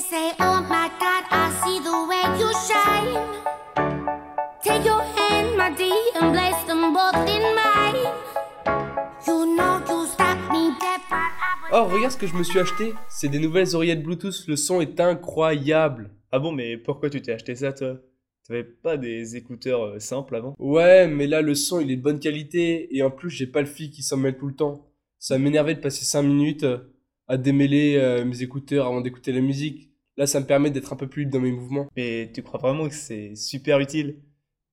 Oh Oh, regarde ce que je me suis acheté. C'est des nouvelles oreillettes Bluetooth. Le son est incroyable. Ah bon, mais pourquoi tu t'es acheté ça, toi? T'avais pas des écouteurs euh, simples avant? Ouais, mais là, le son, il est de bonne qualité. Et en plus, j'ai pas le fil qui s'en mêle tout le temps. Ça m'énervait de passer 5 minutes euh, à démêler euh, mes écouteurs avant d'écouter la musique. Là, ça me permet d'être un peu plus libre dans mes mouvements. Mais tu crois vraiment que c'est super utile?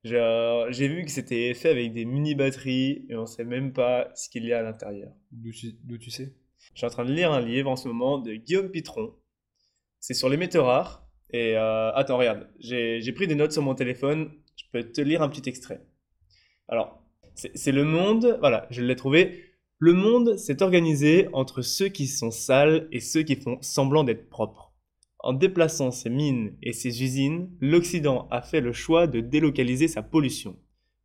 Genre, j'ai vu que c'était fait avec des mini-batteries et on sait même pas ce qu'il y a à l'intérieur. D'où tu, sais? Je suis en train de lire un livre en ce moment de Guillaume Pitron. C'est sur les métaux rares. Et euh, attends, regarde, j'ai pris des notes sur mon téléphone. Je peux te lire un petit extrait. Alors, c'est c'est le monde, voilà, je l'ai trouvé. Le monde s'est organisé entre ceux qui sont sales et ceux qui font semblant d'être propres. En déplaçant ses mines et ses usines, l'Occident a fait le choix de délocaliser sa pollution,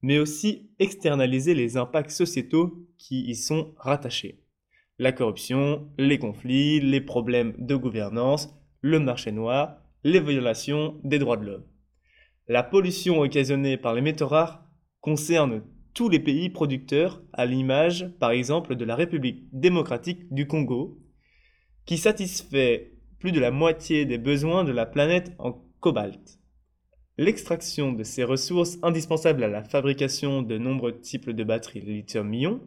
mais aussi externaliser les impacts sociétaux qui y sont rattachés. La corruption, les conflits, les problèmes de gouvernance, le marché noir, les violations des droits de l'homme. La pollution occasionnée par les métaux rares concerne tous les pays producteurs, à l'image par exemple de la République démocratique du Congo, qui satisfait plus de la moitié des besoins de la planète en cobalt. L'extraction de ces ressources indispensables à la fabrication de nombreux types de batteries lithium-ion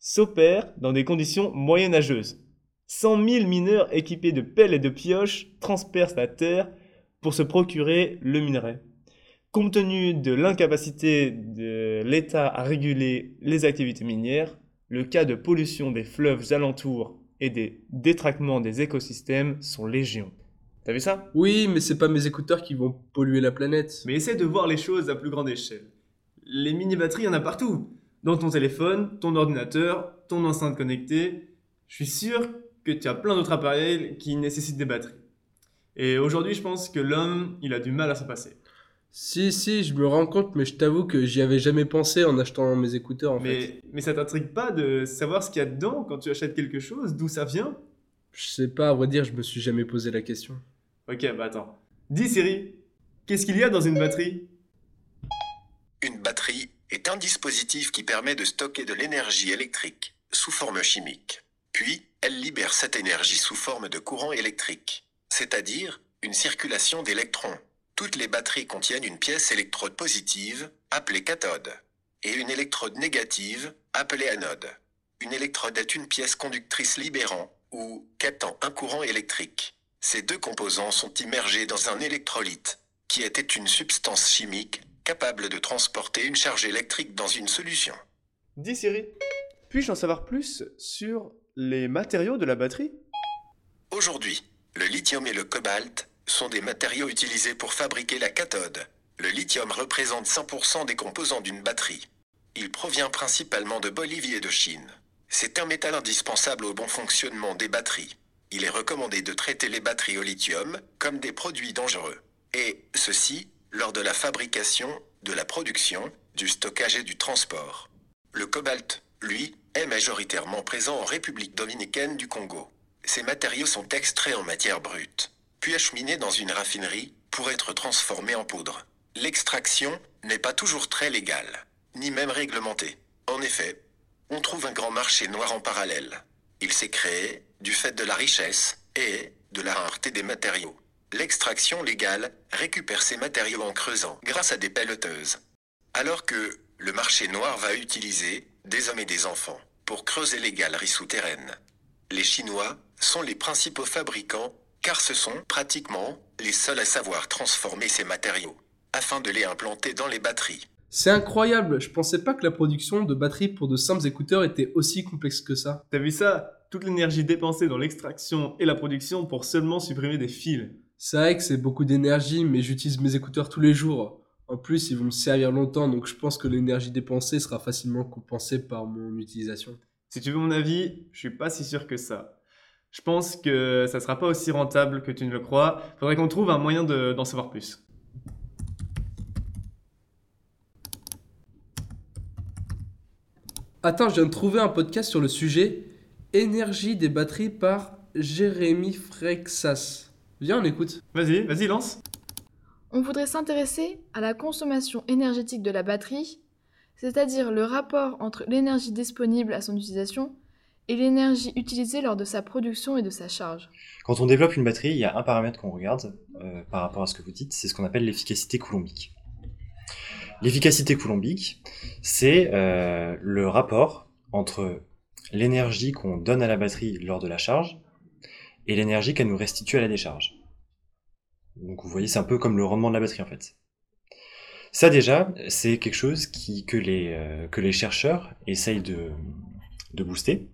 s'opère dans des conditions moyenâgeuses. 100 000 mineurs équipés de pelles et de pioches transpercent la Terre pour se procurer le minerai. Compte tenu de l'incapacité de l'État à réguler les activités minières, le cas de pollution des fleuves alentours et des détraquements des écosystèmes sont légion. T'as vu ça? Oui, mais c'est pas mes écouteurs qui vont polluer la planète. Mais essaie de voir les choses à plus grande échelle. Les mini-batteries, il y en a partout. Dans ton téléphone, ton ordinateur, ton enceinte connectée. Je suis sûr que tu as plein d'autres appareils qui nécessitent des batteries. Et aujourd'hui, je pense que l'homme, il a du mal à s'en passer. Si, si, je me rends compte, mais je t'avoue que j'y avais jamais pensé en achetant mes écouteurs en fait. Mais, mais ça t'intrigue pas de savoir ce qu'il y a dedans quand tu achètes quelque chose, d'où ça vient? Je sais pas, à vrai dire, je me suis jamais posé la question. Ok, bah attends. Dis Siri, qu'est-ce qu'il y a dans une batterie? Une batterie est un dispositif qui permet de stocker de l'énergie électrique sous forme chimique. Puis, elle libère cette énergie sous forme de courant électrique, c'est-à-dire une circulation d'électrons. Toutes les batteries contiennent une pièce électrode positive, appelée cathode, et une électrode négative, appelée anode. Une électrode est une pièce conductrice libérant ou captant un courant électrique. Ces deux composants sont immergés dans un électrolyte, qui était une substance chimique capable de transporter une charge électrique dans une solution. Dis Siri, puis-je en savoir plus sur les matériaux de la batterie? Aujourd'hui, le lithium et le cobalt sont des matériaux utilisés pour fabriquer la cathode. Le lithium représente 100% des composants d'une batterie. Il provient principalement de Bolivie et de Chine. C'est un métal indispensable au bon fonctionnement des batteries. Il est recommandé de traiter les batteries au lithium comme des produits dangereux. Et ceci lors de la fabrication, de la production, du stockage et du transport. Le cobalt, lui, est majoritairement présent en République dominicaine du Congo. Ces matériaux sont extraits en matière brute, puis acheminés dans une raffinerie pour être transformés en poudre. L'extraction n'est pas toujours très légale, ni même réglementée. En effet, on trouve un grand marché noir en parallèle. Il s'est créé du fait de la richesse et de la rareté des matériaux. L'extraction légale récupère ces matériaux en creusant grâce à des pelleteuses. Alors que le marché noir va utiliser des hommes et des enfants pour creuser les galeries souterraines. Les Chinois sont les principaux fabricants car ce sont pratiquement les seuls à savoir transformer ces matériaux afin de les implanter dans les batteries. C'est incroyable, je pensais pas que la production de batteries pour de simples écouteurs était aussi complexe que ça. T'as vu ça? Toute l'énergie dépensée dans l'extraction et la production pour seulement supprimer des fils. C'est vrai que c'est beaucoup d'énergie, mais j'utilise mes écouteurs tous les jours. En plus, ils vont me servir longtemps, donc je pense que l'énergie dépensée sera facilement compensée par mon utilisation. Si tu veux mon avis, je suis pas si sûr que ça. Je pense que ça sera pas aussi rentable que tu ne le crois. Faudrait qu'on trouve un moyen de- d'en savoir plus. Attends, je viens de trouver un podcast sur le sujet Énergie des batteries par Jérémy Frexas. Viens, on écoute. Vas-y, vas-y, lance. On voudrait s'intéresser à la consommation énergétique de la batterie, c'est-à-dire le rapport entre l'énergie disponible à son utilisation et l'énergie utilisée lors de sa production et de sa charge. Quand on développe une batterie, il y a un paramètre qu'on regarde euh, par rapport à ce que vous dites, c'est ce qu'on appelle l'efficacité coulombique. L'efficacité coulombique, c'est euh, le rapport entre l'énergie qu'on donne à la batterie lors de la charge et l'énergie qu'elle nous restitue à la décharge. Donc vous voyez, c'est un peu comme le rendement de la batterie en fait. Ça déjà, c'est quelque chose qui, que, les, euh, que les chercheurs essayent de booster.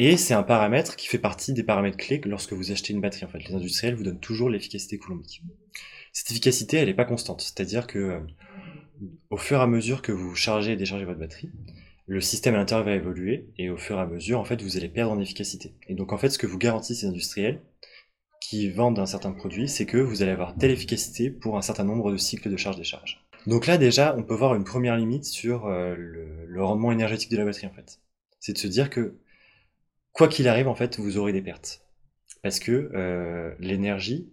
Et c'est un paramètre qui fait partie des paramètres clés lorsque vous achetez une batterie. En fait, les industriels vous donnent toujours l'efficacité coulombique. Cette efficacité, elle n'est pas constante. C'est-à-dire que euh, au fur et à mesure que vous chargez et déchargez votre batterie, le système à l'intérieur va évoluer et au fur et à mesure, en fait, vous allez perdre en efficacité. Et donc, en fait, ce que vous garantissent les industriels qui vendent un certain produit, c'est que vous allez avoir telle efficacité pour un certain nombre de cycles de charge-décharge. Donc là, déjà, on peut voir une première limite sur euh, le, rendement énergétique de la batterie, en fait. C'est de se dire que, quoi qu'il arrive, en fait, vous aurez des pertes. Parce que euh, l'énergie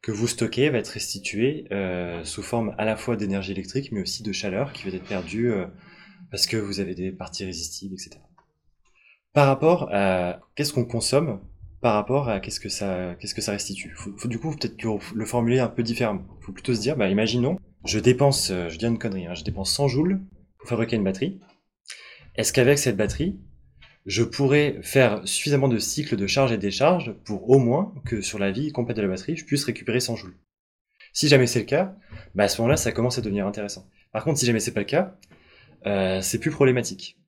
que vous stockez va être restituée euh, sous forme à la fois d'énergie électrique, mais aussi de chaleur qui va être perdue parce que vous avez des parties résistibles, etc. Par rapport à qu'est-ce qu'on consomme, par rapport à qu'est-ce que ça, qu'est-ce que ça restitue. Faut, du coup peut-être le formuler un peu différemment. Il faut plutôt se dire, bah, imaginons, je dépense, euh, je dis une connerie, hein, je dépense 100 joules pour fabriquer une batterie. Est-ce qu'avec cette batterie, je pourrais faire suffisamment de cycles de charge et décharge pour au moins que sur la vie complète de la batterie, je puisse récupérer 100 joules. Si jamais c'est le cas, bah à ce moment-là, ça commence à devenir intéressant. Par contre, si jamais c'est pas le cas, euh, c'est plus problématique.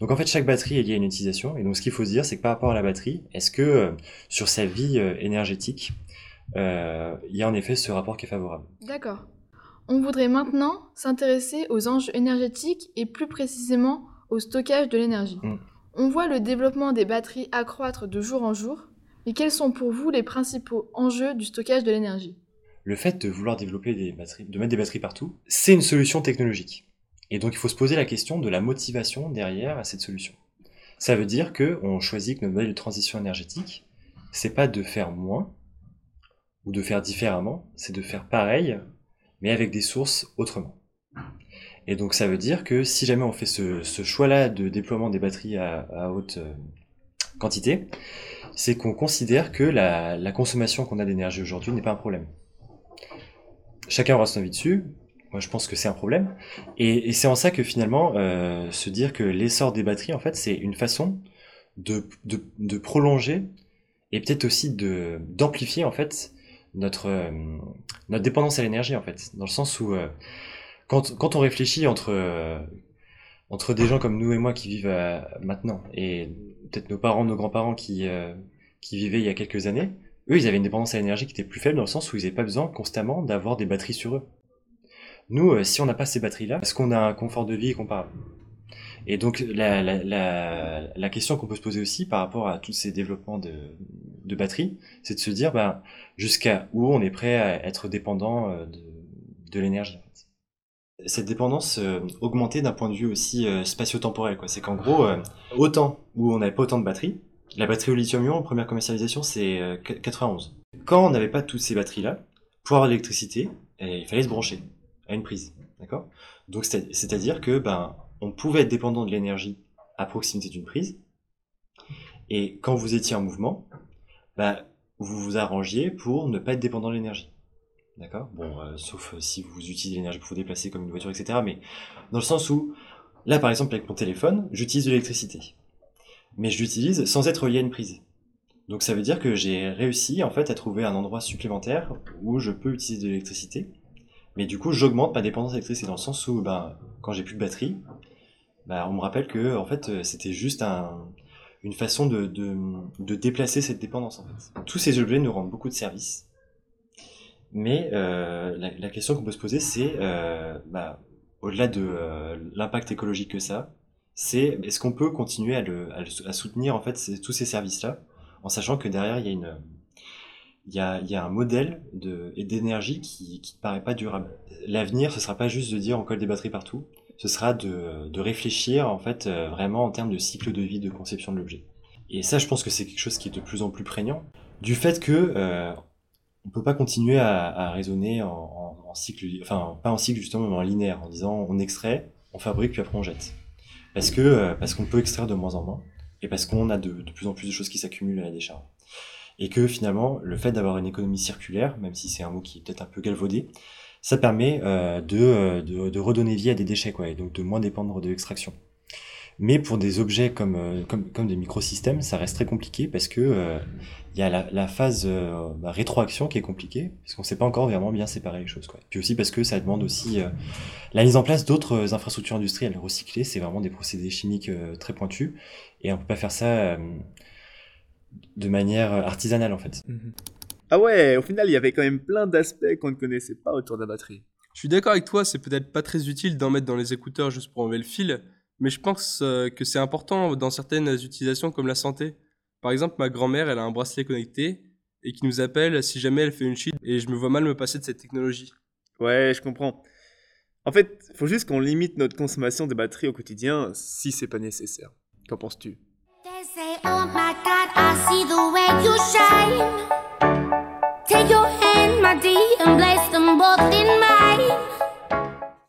Donc en fait, chaque batterie est liée à une utilisation. Et donc ce qu'il faut se dire, c'est que par rapport à la batterie, est-ce que euh, sur sa vie euh, énergétique, il y a en effet ce rapport qui est favorable? D'accord. On voudrait maintenant s'intéresser aux enjeux énergétiques et plus précisément au stockage de l'énergie. Mm. On voit le développement des batteries accroître de jour en jour, mais quels sont pour vous les principaux enjeux du stockage de l'énergie? Le fait de vouloir développer des batteries, de mettre des batteries partout, c'est une solution technologique. Et donc il faut se poser la question de la motivation derrière cette solution. Ça veut dire que on choisit que notre modèle de transition énergétique, c'est pas de faire moins ou de faire différemment, c'est de faire pareil, mais avec des sources autrement. Et donc ça veut dire que si jamais on fait ce, choix-là de déploiement des batteries à, haute euh, quantité, c'est qu'on considère que la, consommation qu'on a d'énergie aujourd'hui n'est pas un problème. Chacun aura son avis dessus, moi, je pense que c'est un problème. Et, c'est en ça que finalement, euh, se dire que l'essor des batteries, en fait, c'est une façon de, prolonger et peut-être aussi d'amplifier en fait notre euh, notre dépendance à l'énergie en fait, dans le sens où quand, on réfléchit entre entre des gens comme nous et moi qui vivent maintenant et peut-être nos parents, nos grands-parents qui qui vivaient il y a quelques années, eux, ils avaient une dépendance à l'énergie qui était plus faible dans le sens où ils n'avaient pas besoin constamment d'avoir des batteries sur eux. Nous, euh, si on n'a pas ces batteries-là, est-ce qu'on a un confort de vie comparable? Et donc la, la, la, question qu'on peut se poser aussi par rapport à tous ces développements de, de batteries, c'est de se dire ben, jusqu'à où on est prêt à être dépendant euh, de, de l'énergie. Cette dépendance euh, augmentée d'un point de vue aussi spatio-temporel. C'est qu'en gros, autant où on n'avait pas autant de batteries, la batterie au lithium-ion, première commercialisation, c'est 91. Quand on n'avait pas toutes ces batteries-là, pour avoir l'électricité, eh, il fallait se brancher à une prise. D'accord? Donc c'est-à-dire que ben on pouvait être dépendant de l'énergie à proximité d'une prise. Et quand vous étiez en mouvement, ben, vous vous arrangiez pour ne pas être dépendant de l'énergie. D'accord? Bon, euh, sauf si vous utilisez l'énergie pour vous déplacer comme une voiture, etc. Mais dans le sens où, là par exemple avec mon téléphone, j'utilise de l'électricité. Mais je l'utilise sans être lié à une prise. Donc ça veut dire que j'ai réussi en fait à trouver un endroit supplémentaire où je peux utiliser de l'électricité mais du coup, j'augmente ma dépendance électrique. dans le sens où, ben, quand j'ai plus de batterie, ben, on me rappelle que, en fait, c'était juste un, une façon de, de, de, déplacer cette dépendance, en fait. Tous ces objets nous rendent beaucoup de services. Mais euh, la, question qu'on peut se poser, c'est, euh, bah, au-delà de euh, l'impact écologique que ça, c'est est-ce qu'on peut continuer à, soutenir en fait tous ces services-là, en sachant que derrière il y a un modèle d'énergie qui ne paraît pas durable. L'avenir, ce sera pas juste de dire on colle des batteries partout, ce sera de, de réfléchir en fait vraiment en termes de cycle de vie de conception de l'objet. Et ça, je pense que c'est quelque chose qui est de plus en plus prégnant, du fait que on peut pas continuer à, raisonner en, cycle, enfin pas en cycle justement, mais en linéaire, en disant on extrait, on fabrique, puis après on jette. Parce que euh, parce qu'on peut extraire de moins en moins, et parce qu'on a de, plus en plus de choses qui s'accumulent à la décharge. Et que finalement, le fait d'avoir une économie circulaire, même si c'est un mot qui est peut-être un peu galvaudé, ça permet euh, de, euh, de, de redonner vie à des déchets, quoi, et donc de moins dépendre de l'extraction. Mais pour des objets comme, euh, comme, comme des microsystèmes, ça reste très compliqué parce que euh, il y a la, la phase euh, bah, rétroaction qui est compliquée, parce qu'on ne sait pas encore vraiment bien séparer les choses. Quoi. Puis aussi parce que ça demande aussi euh, la mise en place d'autres infrastructures industrielles recyclées, c'est vraiment des procédés chimiques euh, très pointus, et on peut pas faire ça euh, de manière artisanale en fait. Ah ouais, au final, il y avait quand même plein d'aspects qu'on ne connaissait pas autour de la batterie. Je suis d'accord avec toi, c'est peut-être pas très utile d'en mettre dans les écouteurs juste pour enlever le fil, mais je pense euh, que c'est important dans certaines utilisations comme la santé. Par exemple, ma grand-mère, elle a un bracelet connecté et qui nous appelle si jamais elle fait une chute et je me vois mal me passer de cette technologie. Ouais, je comprends. En fait, faut juste qu'on limite notre consommation de batterie au quotidien si c'est pas nécessaire. Qu'en penses-tu? They say, oh my God, I see the way you shine.